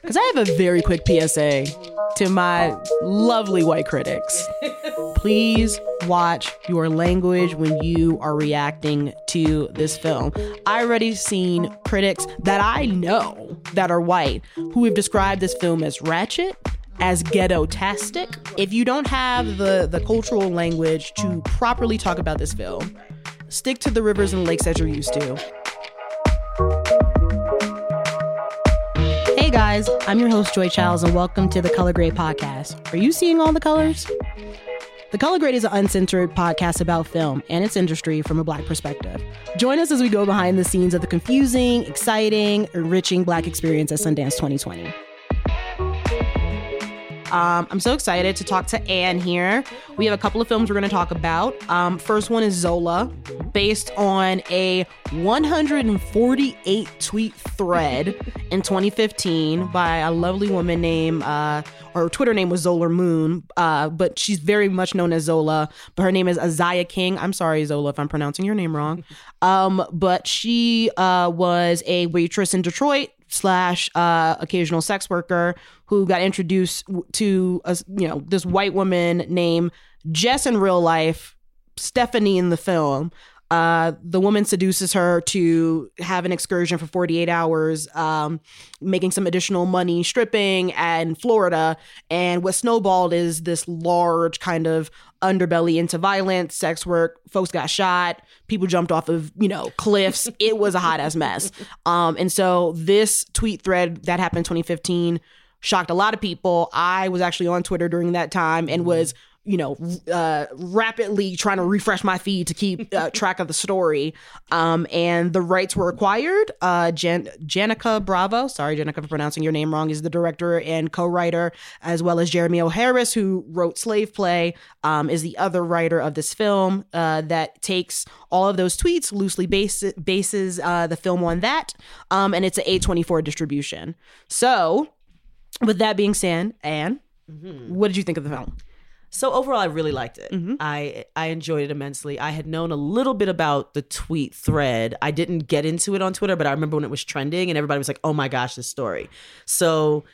Because I have a very quick PSA to my lovely white critics. Please watch your language when you are reacting to this film. I already seen critics that I know that are white who have described this film as ratchet, as ghetto-tastic. If you don't have the the cultural language to properly talk about this film, stick to the rivers and lakes as you're used to. Guys, I'm your host Joi Childs, and welcome to the Color Grade Podcast. Are you seeing all the colors? The Color Grade is an uncensored podcast about film and its industry from a Black perspective. Join us as we go behind the scenes of the confusing, exciting, enriching Black experience at Sundance 2020. Um, I'm so excited to talk to Anne here. We have a couple of films we're going to talk about. Um, first one is Zola, based on a 148 tweet thread in 2015 by a lovely woman named, uh, her Twitter name was Zola Moon, uh, but she's very much known as Zola. But her name is Aziah King. I'm sorry, Zola, if I'm pronouncing your name wrong. Um, but she uh, was a waitress in Detroit slash uh, occasional sex worker who got introduced to a, you know this white woman named Jess in real life, Stephanie in the film. Uh, the woman seduces her to have an excursion for 48 hours, um, making some additional money stripping in Florida. And what snowballed is this large kind of underbelly into violence, sex work. Folks got shot. People jumped off of you know cliffs. it was a hot ass mess. Um, and so this tweet thread that happened in 2015 shocked a lot of people. I was actually on Twitter during that time and was you know, uh, rapidly trying to refresh my feed to keep uh, track of the story. Um, and the rights were acquired. Uh, Jan- Janicza Bravo, sorry, Janicza, for pronouncing your name wrong, is the director and co writer, as well as Jeremy O. Harris, who wrote Slave Play, um, is the other writer of this film uh, that takes all of those tweets, loosely base- bases uh, the film on that. Um, and it's an A24 distribution. So, with that being said, Anne, what did you think of the film? So overall, I really liked it. Mm-hmm. I I enjoyed it immensely. I had known a little bit about the tweet thread. I didn't get into it on Twitter, but I remember when it was trending and everybody was like, "Oh my gosh, this story!" So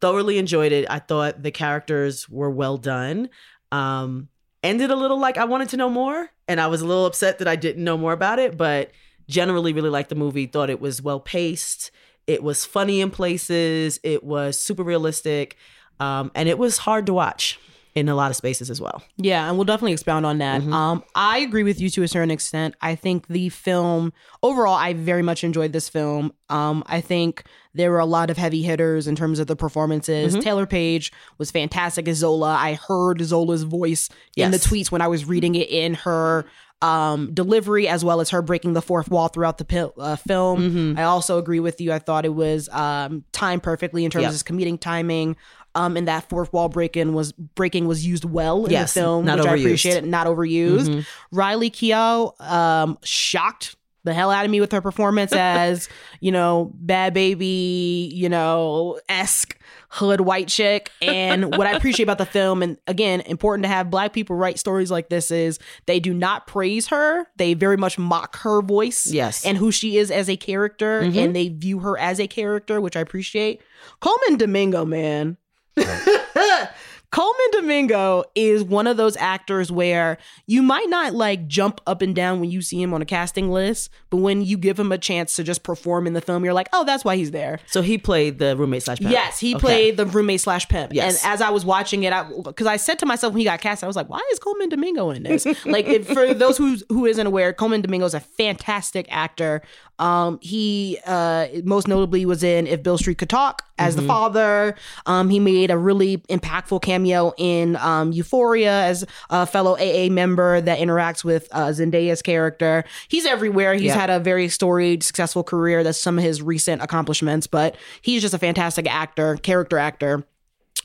thoroughly enjoyed it. I thought the characters were well done. Um, ended a little like I wanted to know more, and I was a little upset that I didn't know more about it. But generally, really liked the movie. Thought it was well paced. It was funny in places. It was super realistic, um, and it was hard to watch in a lot of spaces as well. Yeah, and we'll definitely expound on that. Um, I agree with you to a certain extent. I think the film overall, I very much enjoyed this film. Um, I think there were a lot of heavy hitters in terms of the performances. Taylour Paige was fantastic as Zola. I heard Zola's voice in the tweets when I was reading it in her um, delivery, as well as her breaking the fourth wall throughout the pil- uh, film. I also agree with you. I thought it was um, timed perfectly in terms Yep. of comedic timing. Um, and that fourth wall breaking was breaking was used well in Yes, the film, which I appreciate it. Not overused. Riley Keough um, shocked the hell out of me with her performance as you know bad baby, you know esque hood white chick. And what I appreciate about the film, and again, important to have black people write stories like this is they do not praise her. They very much mock her voice, Yes. and who she is as a character, and they view her as a character, which I appreciate. Colman Domingo, man. Colman Domingo is one of those actors where you might not like jump up and down when you see him on a casting list, but when you give him a chance to just perform in the film, you're like, oh, that's why he's there. So he played the roommate slash pimp. Yes, he Okay. played the roommate slash pimp. Yes. And as I was watching it, because I, said to myself when he got cast, I was like, why is Colman Domingo in this? like, if, for those who who isn't aware, Colman Domingo is a fantastic actor. Um, he uh, most notably was in If Beale Street Could Talk as the father. Um, he made a really impactful cameo cameo in um, Euphoria as a fellow AA member that interacts with uh, Zendaya's character. He's everywhere. He's Yeah. had a very storied, successful career. That's some of his recent accomplishments, but he's just a fantastic actor, character actor.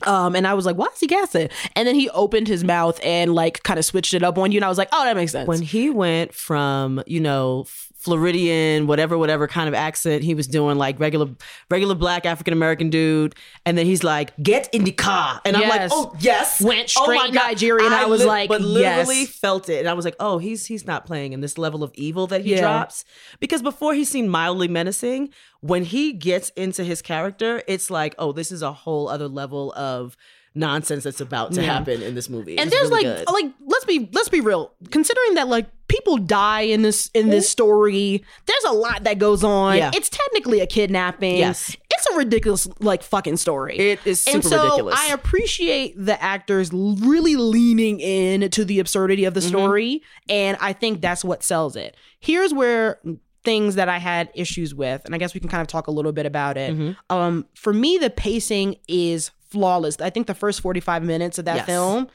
Um, and I was like, why is he gassing? And then he opened his mouth and like kind of switched it up on you. And I was like, oh, that makes sense. when he went from you know Floridian whatever whatever kind of accent he was doing like regular regular black African American dude and then he's like get in the car and I'm like Yes. oh yes Went oh straight my God. Nigerian. I was like, but literally yes. felt it and I was like oh he's he's not playing in this level of evil that he Yeah. drops because before he seemed mildly menacing when he gets into his character it's like oh this is a whole other level of nonsense that's about to Yeah. happen in this movie and It's there's really like good. like let's be let's be real considering that like people die in this in this story there's a lot that goes on Yeah. it's technically a kidnapping Yes. it's a ridiculous like fucking story It is super and so ridiculous. i appreciate the actors really leaning in to the absurdity of the Mm-hmm. story and i think that's what sells it here's where things that i had issues with and i guess we can kind of talk a little bit about it Mm-hmm. um for me the pacing is flawless. I think the first 45 minutes of that Yes. film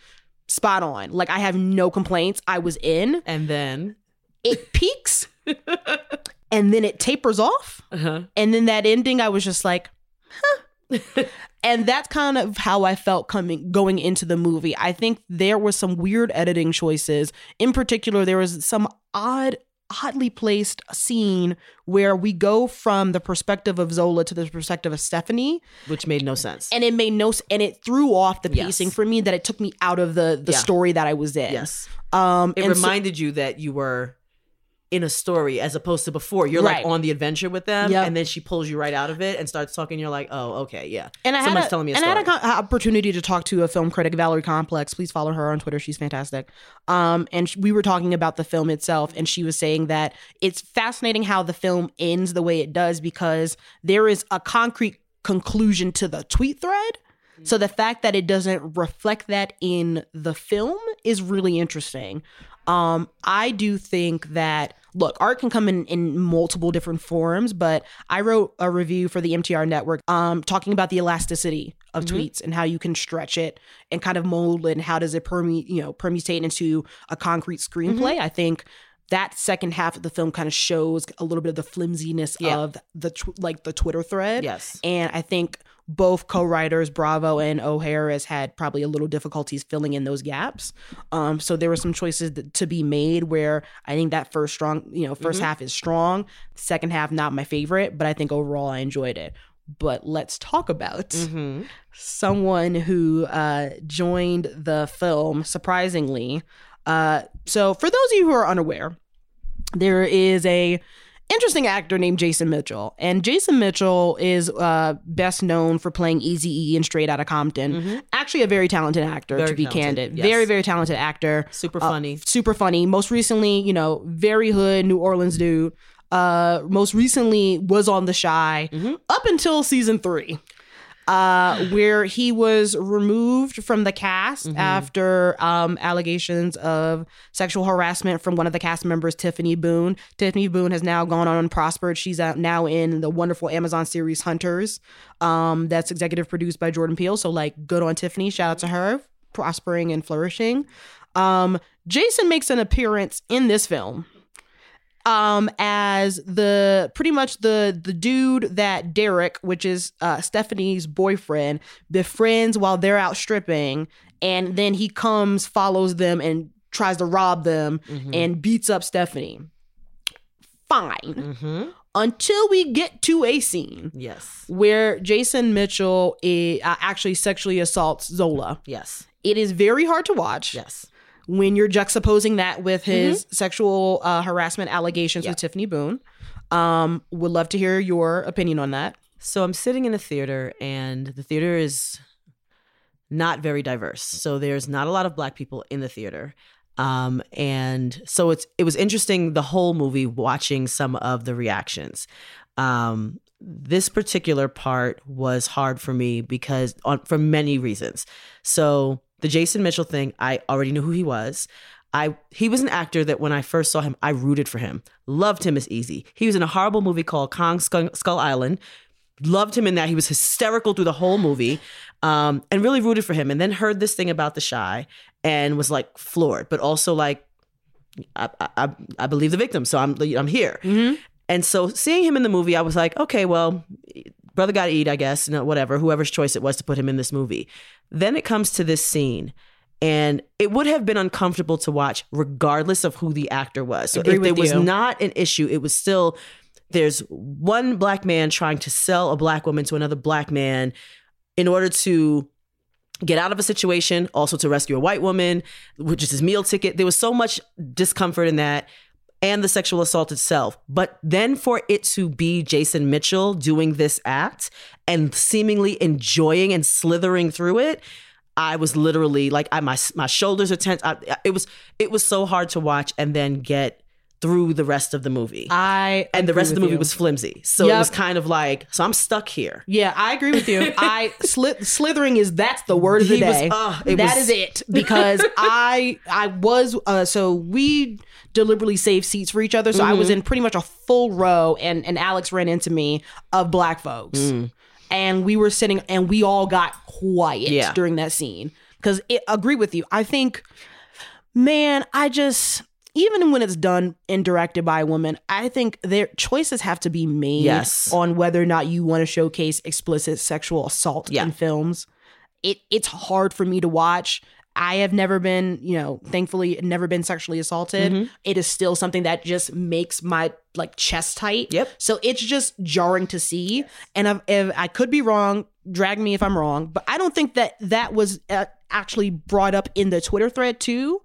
spot on. Like i have no complaints. I was in. And then? It peaks. And then it tapers off. Uh-huh. and then that ending i was just like huh. and that's kind of how i felt coming going into the movie. I think there was some weird editing choices. In particular there was some odd oddly placed scene where we go from the perspective of zola to the perspective of stephanie which made no sense. and it made no and it threw off the Yes. pacing for me that it took me out of the the Yeah. story that i was in yes, um it and so- reminded you that you were in a story as opposed to before. You're Right. like on the adventure with them, Yep. and then she pulls you right out of it and starts talking. You're like, oh, okay, yeah. And I had Someone's a, telling me a and I story. had an opportunity to talk to a film critic, Valerie Complex. Please follow her on Twitter; she's fantastic. Um, and sh- we were talking about the film itself, and she was saying that it's fascinating how the film ends the way it does because there is a concrete conclusion to the tweet thread. So the fact that it doesn't reflect that in the film is really interesting. Um, I do think that look, art can come in in multiple different forms, but I wrote a review for the MTR network um talking about the elasticity of tweets and how you can stretch it and kind of mold it and how does it permeate, you know, permutate into a concrete screenplay. I think that second half of the film kind of shows a little bit of the flimsiness Yeah. of the tw- like the Twitter thread. Yes. And I think both co-writers Bravo and O. Harris had probably a little difficulties filling in those gaps. Um, so there were some choices that, to be made where I think that first strong, you know, 1st half is strong, second half not my favorite, but I think overall I enjoyed it. But let's talk about Mm-hmm. someone who uh, joined the film surprisingly. Uh, so for those of you who are unaware, there is a interesting actor named Jason Mitchell, and Jason Mitchell is uh, best known for playing Easy E in Straight Outta Compton. Actually, a very talented actor, Very to be talented, candid. yes. Very, very talented actor. Super Uh, funny. super funny. Most recently, you know, very hood New Orleans dude. Uh, most recently was on The Chi Mm-hmm. up until season three, uh, where he was removed from the cast Mm-hmm. after um, allegations of sexual harassment from one of the cast members, Tiffany Boone. Tiffany Boone has now gone on and prospered. She's out now in the wonderful Amazon series Hunters. Um, that's executive produced by Jordan Peele. So, like, good on Tiffany. Shout out to her, prospering and flourishing. Um, Jason makes an appearance in this film um as the pretty much the the dude that Derek, which is uh Stephanie's boyfriend, befriends while they're out stripping and then he comes, follows them and tries to rob them and beats up Stephanie. Fine. Mm-hmm. Until we get to a scene Yes. where Jason Mitchell i- uh, actually sexually assaults Zola. Yes. It is very hard to watch Yes. When you're juxtaposing that with his sexual uh, harassment allegations Yeah. with Tiffany Boone. Um, would love to hear your opinion on that. So I'm sitting in a theater, and the theater is not very diverse. So there's not a lot of black people in the theater. Um, and so it's it was interesting the whole movie watching some of the reactions. Um, this particular part was hard for me because on for many reasons. So the Jason Mitchell thing, I already knew who he was. I he was an actor that when I first saw him, I rooted for him. Loved him as Eazy. He was in a horrible movie called Kong Skull, Skull Island. loved him in that. He was hysterical through the whole movie, um, and really rooted for him. And then heard this thing about the Chi and was like floored, but also like, I I, I believe the victim, so I'm I'm here. Mm-hmm. And so seeing him in the movie, I was like, okay, well, brother got to eat, I guess, know, whatever, whoever's choice it was to put him in this movie. Then it comes to this scene. And it would have been uncomfortable to watch regardless of who the actor was. So Agree if there was you. not an issue, it was still there's one black man trying to sell a black woman to another black man in order to get out of a situation, also to rescue a white woman, which is his meal ticket. There was so much discomfort in that and the sexual assault itself. But then for it to be Jason Mitchell doing this act and seemingly enjoying and slithering through it, I was literally like, I, my my shoulders are tense. I, it was it was so hard to watch and then get through the rest of the movie. I and the rest of the movie you. was flimsy, so it was kind of like, so I'm stuck here. Yeah, I agree with you. I sli- slithering is that's the word of the He was- day. uh, it That was- is it because I I was uh so we deliberately saved seats for each other so I was Mm-hmm. in pretty much a full row and and Alex ran into me of black folks. Mm. And we were sitting and we all got quiet Yeah. during that scene cuz it agree with you. I think man, I just even when it's done and directed by a woman, I think their choices have to be made Yes. on whether or not you want to showcase explicit sexual assault Yeah. in films. It it's hard for me to watch. I have never been, you know, thankfully never been sexually assaulted. Mm-hmm. It is still something that just makes my like chest tight. Yep. So it's just jarring to see. And if, if I could be wrong, drag me if I'm wrong, but I don't think that that was uh, actually brought up in the Twitter thread too.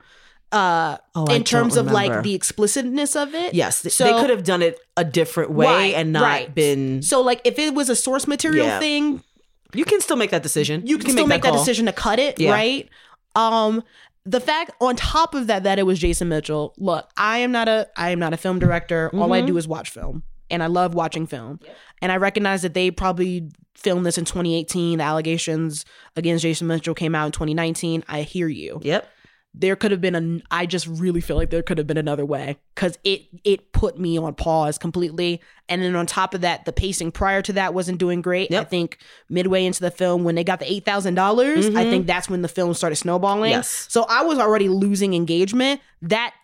Uh, Oh, in terms of like the explicitness of it. Yes, So- they could have done it a different way Right, and not right. been. So like if it was a source material Yeah. thing, You can still make that decision. you can, still make that, call. decision to cut it, Yeah. right? Um the fact on top of that that it was Jason Mitchell. Look, I am not a I am not a film director. All Mm-hmm. I do is watch film. And I love watching film. And I recognize that they probably filmed this in 2018. The allegations against Jason Mitchell came out in 2019. I hear you. Yep. There could have been a I just really feel like there could have been another way cuz it it put me on pause completely. And then on top of that, the pacing prior to that wasn't doing great. I think midway into the film when they got the $8,000, I mm-hmm. think that's when the film started snowballing. Yes. So I was already losing engagement. That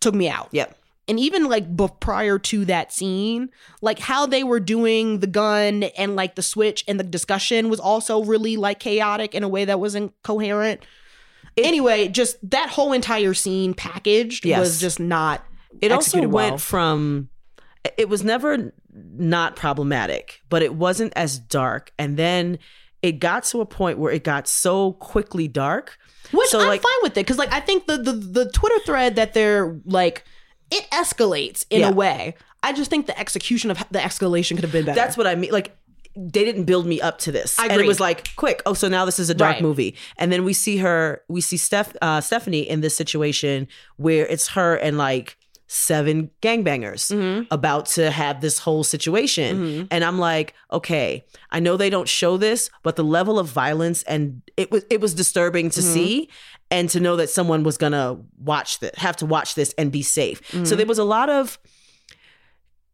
took me out. Yep. And even like bef- prior to that scene, like how they were doing the gun and like the switch and the discussion was also really like chaotic in a way that wasn't coherent. Anyway, just that whole entire scene packaged Yes. was just not. It also went well. from. It was never not problematic, but it wasn't as dark. And then it got to a point where it got so quickly dark. Which so I'm like fine with it because like I think the, the the Twitter thread that they're like it escalates in Yeah. a way. I just think the execution of the escalation could have been better. That's what I mean. Like they didn't build me up to this, I and agree. it was like quick. Oh, so now this is a dark Right. movie, and then we see her. We see Steph, uh, Stephanie in this situation where it's her and like seven gangbangers Mm-hmm. about to have this whole situation, and I'm like, okay, I know they don't show this, but the level of violence and it was it was disturbing to Mm-hmm. see. And to know that someone was gonna watch this, have to watch this and be safe. Mm-hmm. So there was a lot of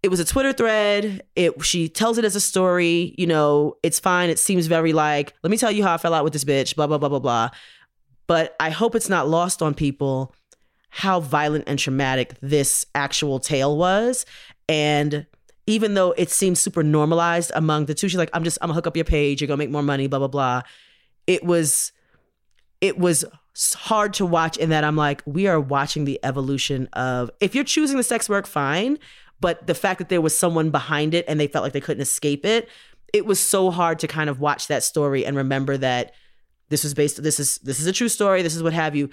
it was a Twitter thread. It she tells it as a story. You know, it's fine. It seems very like, let me tell you how I fell out with this bitch. Blah blah blah blah blah. But I hope it's not lost on people how violent and traumatic this actual tale was. And even though it seems super normalized among the two, she's like, I'm just I'm gonna hook up your page. You're gonna make more money. Blah blah blah. It was, it was hard to watch in that I'm like, we are watching the evolution of. If you're choosing the sex work, fine but the fact that there was someone behind it and they felt like they couldn't escape it it was so hard to kind of watch that story and remember that this was based this is this is a true story this is what have you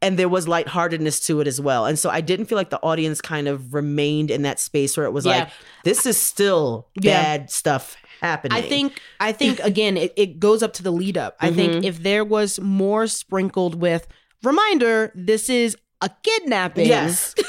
and there was lightheartedness to it as well and so i didn't feel like the audience kind of remained in that space where it was Yeah. like this is still Yeah. bad stuff happening I think I think again it, it goes up to the lead up. I Mm-hmm. think if there was more sprinkled with reminder, this is a kidnapping. yes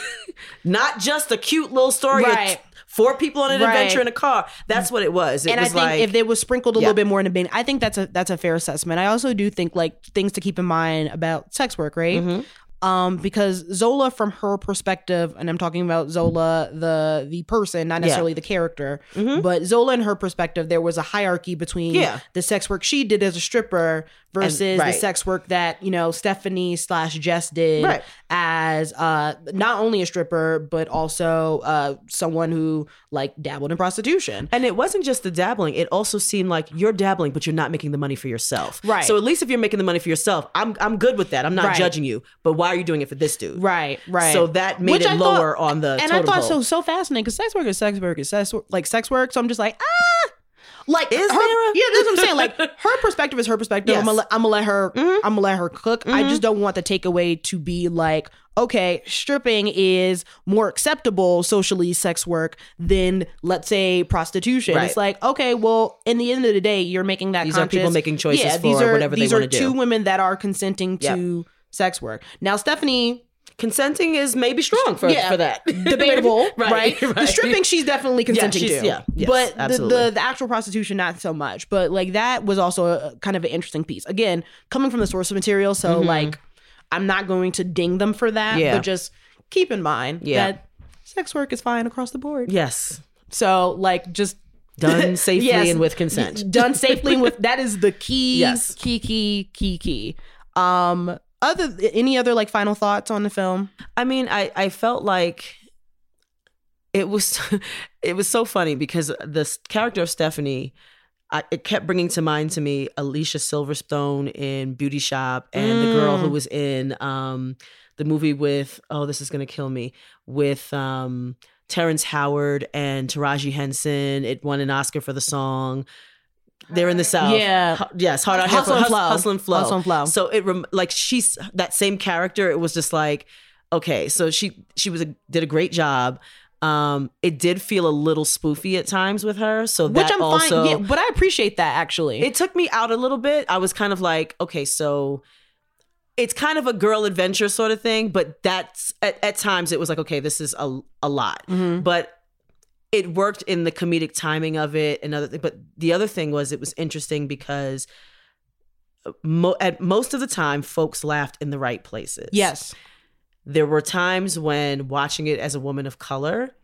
not just a cute little story Right. four people on an Right. adventure in a car that's what it was it and was I think like if they was sprinkled a Yeah. little bit more in the beginning, I think that's a that's a fair assessment. I also do think like things to keep in mind about sex work, right? Mm-hmm. um because Zola from her perspective and I'm talking about Zola the the person not necessarily the character but Zola in her perspective there was a hierarchy between Mm-hmm. Yeah. the sex work she did as a stripper versus the right. sex work that you know Stephanie slash Jess did Right. as uh not only a stripper but also uh someone who like dabbled in prostitution And it wasn't just the dabbling. It also seemed like you're dabbling, but you're not making the money for yourself. Right. So at least if you're making the money for yourself, I'm I'm good with that. I'm not Right. judging you. But why are you doing it for this dude? Right, right. So that made Which it I thought- lower on the and I thought pole. so so fascinating because sex work is sex work is sex work, like sex work. So I'm just like ah. Like Is her, there a- yeah, that's what I'm saying. Like her perspective is her perspective. I'm, Mm-hmm. gonna let, I'm gonna let her. I'm gonna let her cook. I just don't want the takeaway to be like, okay, stripping is more acceptable socially, sex work than let's say prostitution. Right. It's like, okay, well, in the end of the day, you're making that. These are people making choices yeah, these for are, whatever they These wanna are do. two women that are consenting Yep. to sex work. Now, Stephanie Consenting is maybe strong for, for that. debatable, right, right, The stripping, she's definitely consenting she's- to. yeah, yes, but the, absolutely. the the actual prostitution, not so much. But like that was also a, kind of an interesting piece. Again, coming from the source of material, so like I'm not going to ding them for that. Mm-hmm. Yeah. but just keep in mind Yeah. that sex work is fine across the board. Yes. So like just Done safely Yes. and with consent. done safely and with that is the key Yes. key key key key um other any other like final thoughts on the film I mean, I I felt like it was it was so funny because the character of Stephanie I, it kept bringing to mind to me Alicia Silverstone in Beauty Shop and the girl who was in um the movie with oh this is gonna kill me with um Terrence Howard and Taraji Henson. It won an Oscar for the song. They're in the South. Yeah. Yes. Hard out Hustle and Flow. Hustle and Flow. Hustle and Flow. So it rem- like she's that same character. It was just like okay. So she she was a, did a great job. Um, it did feel a little spoofy at times with her. So which that i'm also fine yeah but i appreciate that actually it took me out a little bit. I was kind of like, okay, so it's kind of a girl adventure sort of thing, but that's at, at times it was like, okay, this is a, a lot. Mm-hmm. But it worked in the comedic timing of it and other thing. But the other thing was it was interesting because uh, mo- at most of the time folks laughed in the right places. yes There were times when watching it as a woman of color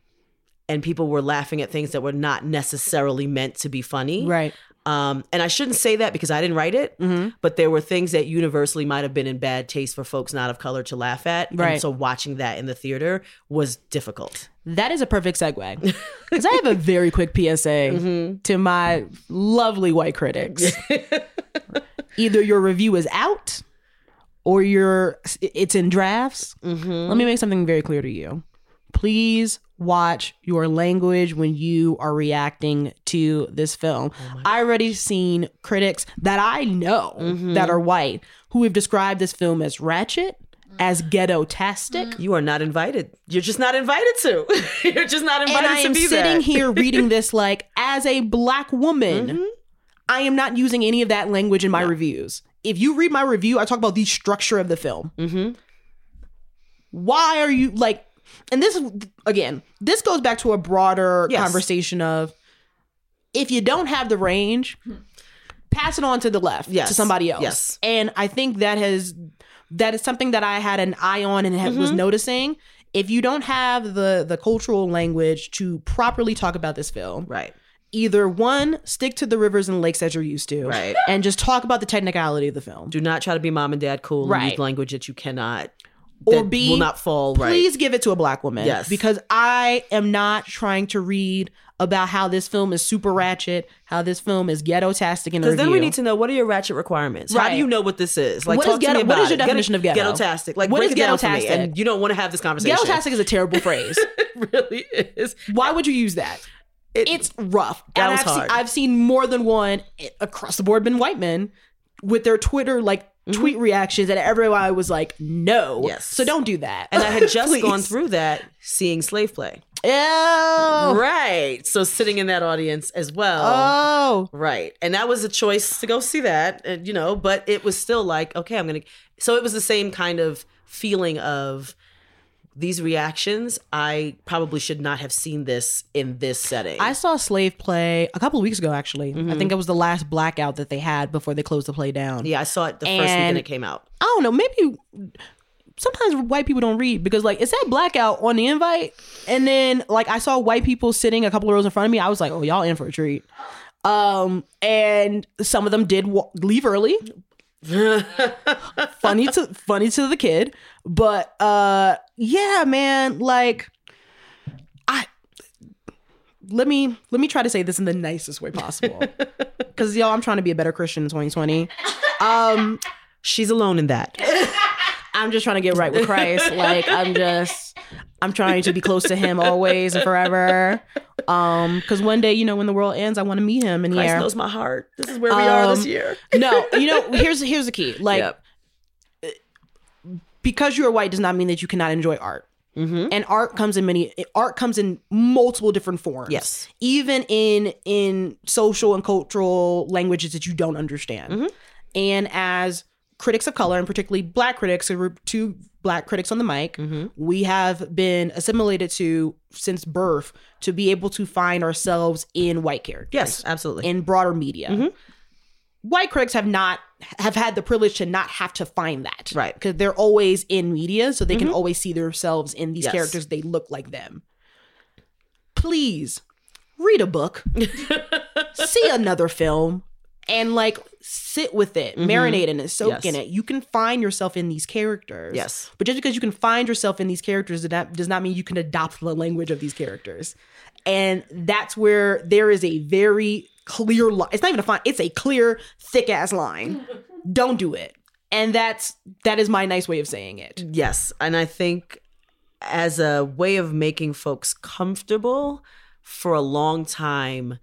and people were laughing at things that were not necessarily meant to be funny. right Um, and I shouldn't say that because I didn't write it, Mm-hmm. but there were things that universally might have been in bad taste for folks not of color to laugh at. Right. And so watching that in the theater was difficult. that is a perfect segue because i have a very quick psa Mm-hmm. to my lovely white critics either your review is out or your it's in drafts Mm-hmm. let me make something very clear to you please watch your language when you are reacting to this film. Oh I already seen critics that I know Mm-hmm. that are white who have described this film as ratchet, as ghetto-tastic. You are not invited. You're just not invited to. You're just not invited And I to am be sitting here reading this like as a black woman, Mm-hmm. I am not using any of that language in my reviews. If you read my review, I talk about the structure of the film. Mm-hmm. Why are you like? And this again, this goes back to a broader Yes. conversation of if you don't have the range, pass it on to the left Yes. to somebody else. Yes. And I think that has that is something that I had an eye on and had, was Mm-hmm. noticing. If you don't have the the cultural language to properly talk about this film, Right. either one, stick to the rivers and lakes as you're used to, Right. and just talk about the technicality of the film. Do not try to be mom and dad cool and Right. use language that you cannot or B, will not fall right. please give it to a black woman. Yes. Because I am not trying to read about how this film is super ratchet, how this film is ghetto-tastic in Because then we need to know what are your ratchet requirements? How do you know what this is? Like, What is ghetto- me about is your it. definition of ghetto? Ghetto-tastic. Like, What is it down for me. ghetto-tastic? And you don't want to have this conversation. Ghetto-tastic is a terrible phrase. it really is. Why would you use that? It- It's rough. That and was I've hard. Seen, I've seen more than one eh, across the board been white men with their Twitter like tweet reactions, and everyone was like, "No." Mm-hmm. Yes. So don't do that. And I had just gone through that seeing slave play. Ew. Right. So sitting in that audience as well. Oh. Right. And that was a choice to go see that, and, you know, but it was still like, okay, I'm to. So it was the same kind of feeling of these reactions. I probably should not have seen this in this setting. I saw Slave Play a couple of weeks ago. Actually, I think it was the last blackout that they had before they closed the play down. yeah, I saw it the first And- weekend it came out. I don't know. Maybe sometimes white people don't read because like it said blackout on the invite, and then like I saw white people sitting a couple of rows in front of me. I was like, oh y'all in for a treat. Um, and some of them did wa- leave early. funny to funny to the kid, but uh, yeah, man, like I let me let me try to say this in the nicest way possible because y'all, I'm trying to be a better Christian in 2020. Um, She's alone in that. I'm just trying to get right with Christ. Like I'm just I'm trying to be close to him always and forever. Um, because one day, you know, when the world ends, I want to meet him in the Christ air. knows my heart. This is where we are this Um, year. no, you know, here's here's the key. Like Yep. because you're white does not mean that you cannot enjoy art. Mm-hmm. And art comes in many art comes in multiple different forms. Yes. Even in in social and cultural languages that you don't understand. Mm-hmm. And as critics of color and particularly black critics, there were two black critics on the mic, Mm-hmm. we have been assimilated to since birth to be able to find ourselves in white characters Yes, absolutely. in broader media. Mm-hmm. White critics have not have had the privilege to not have to find that, Right. Mm-hmm. Because they're always in media, so they can always see themselves in these Yes. characters. They look like them. Please read a book, see another film, and like sit with it, marinate in it, soak Mm-hmm. Yes. in it. You can find yourself in these characters. Yes. But just because you can find yourself in these characters does not, does not mean you can adopt the language of these characters. And that's where there is a very clear line. It's not even a fine, it's a clear, thick ass line. Don't do it. And that's that is my nice way of saying it. Yes, and I think as a way of making folks comfortable for a long time,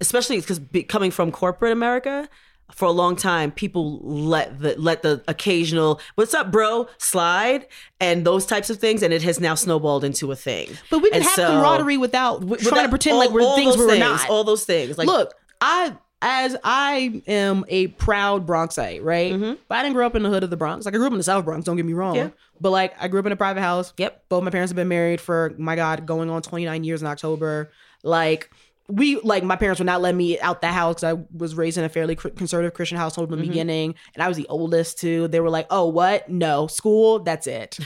especially because coming from corporate America, for a long time people let the let the occasional "What's up, bro?" slide and those types of things, and it has now snowballed into a thing. But we can And have so- camaraderie without With- trying to pretend all- like we're things we're things, not. All those things, like Look, I as I am a proud Bronxite, right? But I didn't grow up in the hood of the Bronx. Like I grew up in the South Bronx. Don't get me wrong. Mm-hmm. Yeah. But like I grew up in a private house. Yep. Both my parents have been married for my God, going on 29 years in October. Like we like my parents would not let me out the house because I was raised in a fairly cr- conservative Christian household in the mm-hmm. beginning, and I was the oldest too. They were like, "Oh, what? No, school. That's it.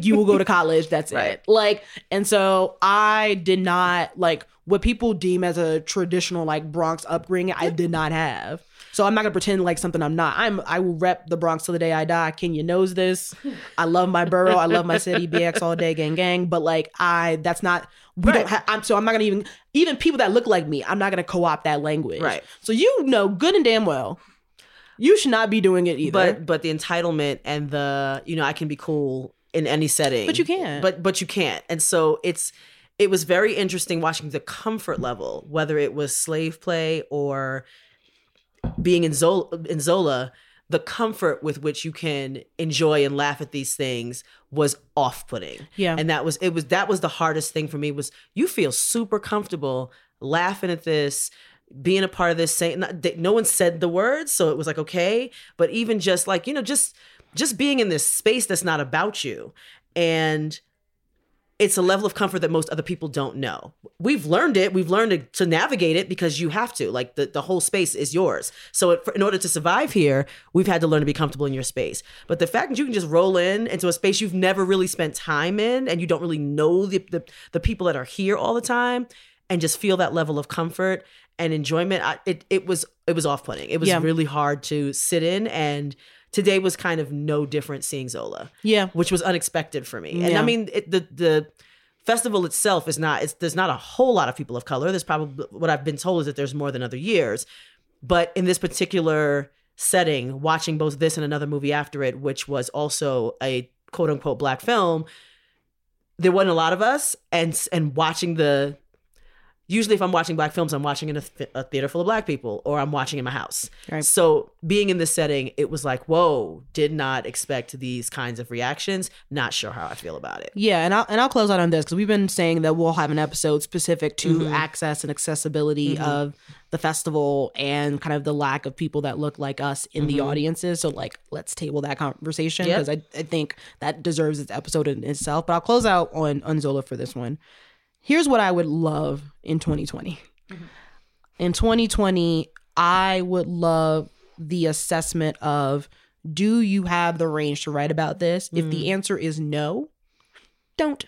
you will go to college. That's Right. it." Like, and so I did not like what people deem as a traditional like Bronx upbringing. I did not have. So I'm not gonna pretend like something I'm not. I'm I will rep the Bronx till the day I die. Kenya knows this. I love my borough. I love my city. BX all day, gang gang. But like I, that's not. We Right. don't have. I'm so I'm not gonna even even people that look like me. I'm not gonna co-opt that language. Right. So you know good and damn well, you should not be doing it either. but but the entitlement and the you know I can be cool in any setting. But you can't. But but you can't. And so it's it was very interesting watching the comfort level, whether it was slave play or being in Zola, in Zola, the comfort with which you can enjoy and laugh at these things was off-putting. Yeah. And that was it was that was the hardest thing for me was you feel super comfortable laughing at this being a part of this saying not, they- no one said the words so it was like okay but even just like you know just just being in this space that's not about you and it's a level of comfort that most other people don't know. We've learned it. We've learned to, to navigate it because you have to. Like the, the whole space is yours. So it, in order to survive here, we've had to learn to be comfortable in your space. But the fact that you can just roll in into a space you've never really spent time in and you don't really know the, the, the people that are here all the time and just feel that level of comfort and enjoyment, I, it, it was it was off putting. It was Yeah. really hard to sit in and today was kind of no different seeing Zola yeah, which was unexpected for me. And Yeah. I mean, it, the the festival itself is not. It's there's not a whole lot of people of color. There's probably what I've been told is that there's more than other years, but in this particular setting, watching both this and another movie after it, which was also a quote unquote black film, there wasn't a lot of us, and and watching the. Usually, if I'm watching black films, I'm watching in a, th- a theater full of black people, or I'm watching in my house. Right. So, being in this setting, it was like, whoa! Did not expect these kinds of reactions. Not sure how I feel about it. yeah. And I'll and I'll close out on this because we've been saying that we'll have an episode specific to Mm-hmm. access and accessibility of the festival and kind of the lack of people that look like us in the audiences. So like, let's table that conversation Mm-hmm. Yep. because I, I think that deserves its episode in itself. But I'll close out on on Zola for this one. Here's what I would love in 2020. In 2020, I would love the assessment of Do you have the range to write about this? If the Mm. answer is no, don't.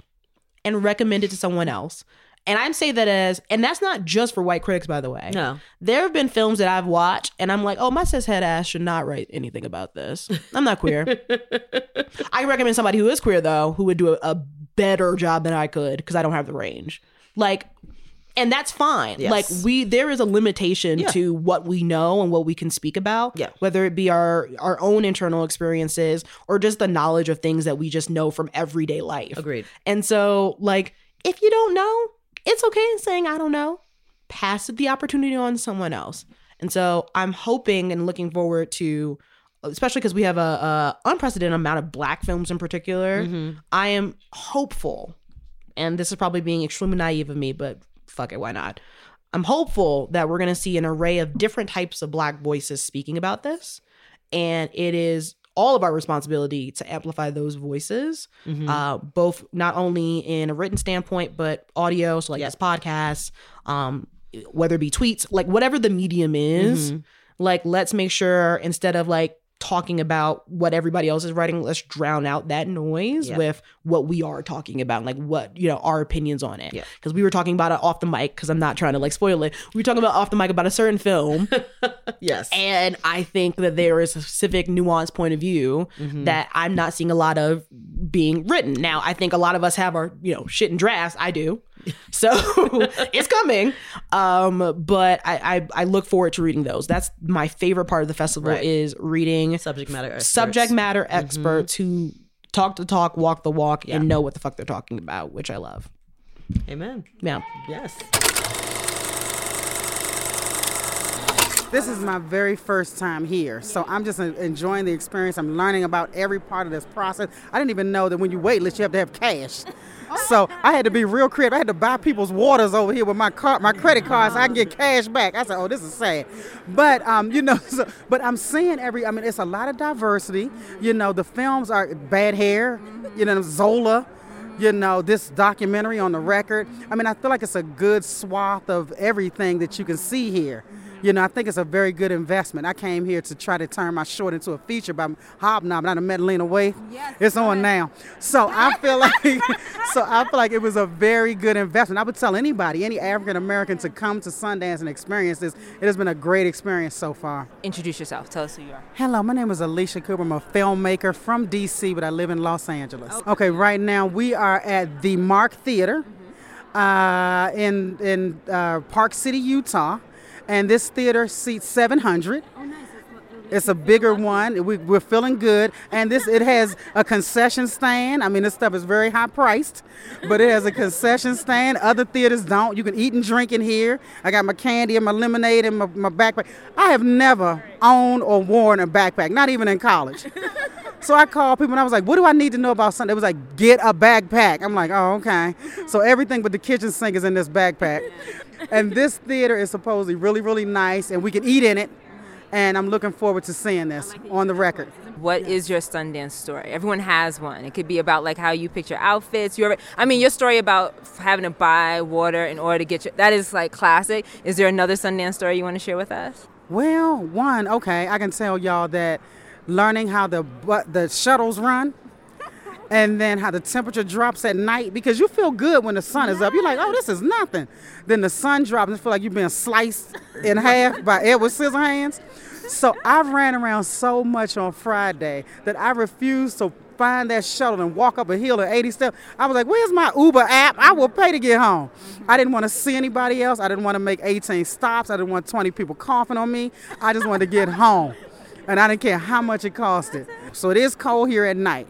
And recommend it to someone else. And I'm say that as, and that's not just for white critics, by the way. No. There have been films that I've watched, and I'm like, oh, my cishet ass should not write anything about this. I'm not queer. I recommend somebody who is queer though, who would do a, a better job than I could because I don't have the range. Like, and that's fine. Yes. Like we, there is a limitation Yeah. to what we know and what we can speak about. Yeah. Whether it be our our own internal experiences or just the knowledge of things that we just know from everyday life. Agreed. And so, like, if you don't know, it's okay in saying I don't know. Pass the opportunity on to someone else. And so, I'm hoping and looking forward to, especially because we have a, a unprecedented amount of black films in particular. Mhm. I am hopeful, and this is probably being extremely naive of me, but fuck it, why not? I'm hopeful that we're going to see an array of different types of black voices speaking about this. And it is all of our responsibility to amplify those voices, Mhm. uh, both not only in a written standpoint, but audio. So, like Yeah. this podcast, um, whether it be tweets, like whatever the medium is, Mhm. like let's make sure instead of like talking about what everybody else is writing let's drown out that noise Yeah. with what we are talking about like what you know our opinions on it Yeah. because we were talking about it off the mic because i'm not trying to like spoil it we were talking about off the mic about a certain film Yes. and i think that there is a specific nuanced point of view Mhm. that i'm not seeing a lot of being written now i think a lot of us have our you know shit in drafts i do so it's coming um but I, I i look forward to reading those that's my favorite part of the festival Right. is reading subject matter experts. subject matter experts who talk the talk walk the walk Yeah. and know what the fuck they're talking about which i love Amen. yeah Yes. This is my very first time here, so I'm just enjoying the experience. I'm learning about every part of this process. I didn't even know that when you waitlist, you have to have cash. So I had to be real creative. I had to buy people's waters over here with my card, my credit card, so I can get cash back. I said, "Oh, this is sad," but um, you know, so, but I'm seeing every. I mean, it's a lot of diversity. You know, the films are Bad Hair. You know, Zola you know, this documentary on the record. I mean, I feel like it's a good swath of everything that you can see here. You know, I think it's a very good investment. I came here to try to turn my short into a feature by Hobnob, not a Medellina Way. it's on now. So I feel like, so I feel like it was a very good investment. I would tell anybody, any African American, to come to Sundance and experience this. It has been a great experience so far. Introduce yourself. Tell us who you are. Hello, my name is Alycia Cooper. I'm a filmmaker from DC, but I live in Los Angeles. Okay, right now we are at the Mark Theater uh, in in uh, Park City, Utah, and this theater seats 700. Oh, nice. It's a bigger one. We, we're feeling good, and this it has a concession stand. I mean, this stuff is very high priced, but it has a concession stand. Other theaters don't. You can eat and drink in here. I got my candy and my lemonade and my, my backpack. I have never owned or worn a backpack, not even in college. So I called people and I was like, what do I need to know about something? It was like, get a backpack. I'm like, oh, okay. So everything but the kitchen sink is in this backpack. And this theater is supposedly really, really nice and we can eat in it. And I'm looking forward to seeing this on the record. What is your Sundance story? Everyone has one. It could be about like how you pick your outfits. Your, I mean, your story about having to buy water in order to get your that is like classic. Is there another Sundance story you want to share with us? Well, one, okay, I can tell y'all that learning how the the shuttles run and then how the temperature drops at night because you feel good when the sun is up. You're like, oh, this is nothing. Then the sun drops and you feel like you've been sliced in half by Edward Scissorhands. So I ran around so much on Friday that I refused to find that shuttle and walk up a hill at 80 steps. I was like, where's my Uber app? I will pay to get home. I didn't want to see anybody else. I didn't want to make 18 stops. I didn't want 20 people coughing on me. I just wanted to get home. And I didn't care how much it costed. So it is cold here at night.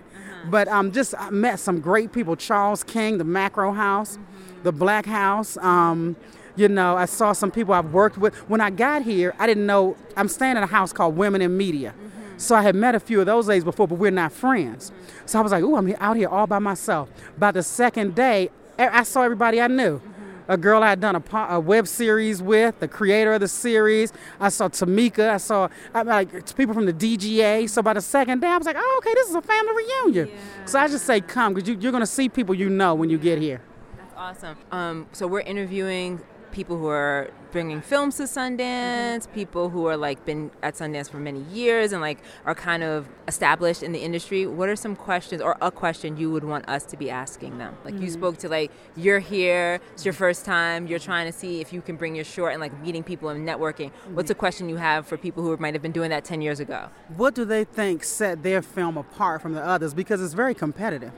But um, just I met some great people. Charles King, the Macro House, the Black House. Um, you know, I saw some people I've worked with. When I got here, I didn't know. I'm staying in a house called Women in Media. So I had met a few of those ladies before, but we're not friends. So I was like, "Ooh, I'm out here all by myself." By the second day, I saw everybody I knew. A girl I had done a, a web series with, the creator of the series. I saw Tamika. I saw I, like people from the DGA. So by the second day, I was like, "Oh, okay, this is a family reunion." So I just say, "Come," because you, you're going to see people you know when you get here. That's awesome. Um, so we're interviewing people who are bringing films to Sundance, mm-hmm. people who are like been at Sundance for many years and like are kind of established in the industry, what are some questions or a question you would want us to be asking them? Like you mm-hmm. spoke to like you're here, it's your first time, you're trying to see if you can bring your short and like meeting people and networking. What's a mm-hmm. question you have for people who might have been doing that 10 years ago? What do they think set their film apart from the others? Because it's very competitive.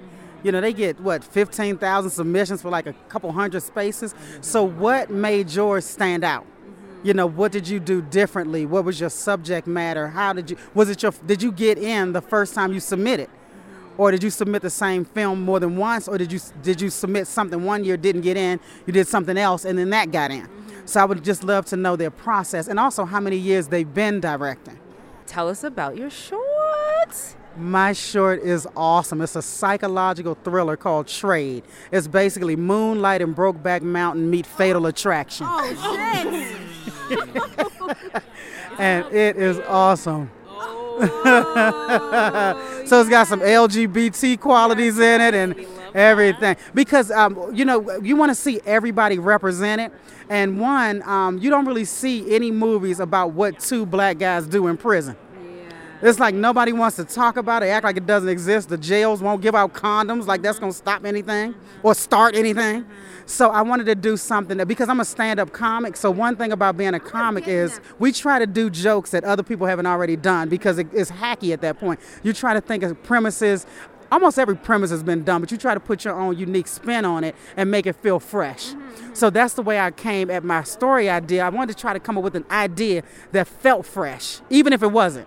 You know, they get what 15,000 submissions for like a couple hundred spaces. So, what made yours stand out? You know, what did you do differently? What was your subject matter? How did you was it your did you get in the first time you submitted? Or did you submit the same film more than once or did you did you submit something one year didn't get in, you did something else and then that got in? So I would just love to know their process and also how many years they've been directing. Tell us about your shorts. My short is awesome. It's a psychological thriller called Trade. It's basically Moonlight and Brokeback Mountain meet Fatal Attraction. Oh shit. and it is awesome. so it's got some LGBT qualities in it and everything. Because um, you know you want to see everybody represented, and one um, you don't really see any movies about what two black guys do in prison. It's like nobody wants to talk about it, act like it doesn't exist. The jails won't give out condoms, like that's gonna stop anything or start anything. So I wanted to do something that, because I'm a stand-up comic. So one thing about being a comic is we try to do jokes that other people haven't already done because it, it's hacky at that point. You try to think of premises. Almost every premise has been done, but you try to put your own unique spin on it and make it feel fresh. Mm-hmm, mm-hmm. So that's the way I came at my story idea. I wanted to try to come up with an idea that felt fresh, even if it wasn't.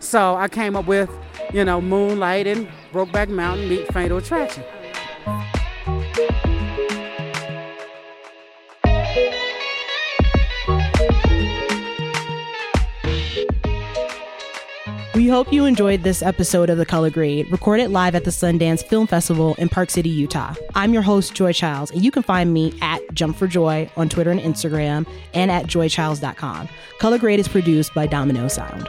So I came up with, you know, Moonlight and Brokeback Mountain meet Fatal Attraction. We hope you enjoyed this episode of The Color Grade, recorded live at the Sundance Film Festival in Park City, Utah. I'm your host, Joi Childs, and you can find me at Jump for Joy on Twitter and Instagram and at joychilds.com. Color Grade is produced by Domino Sound.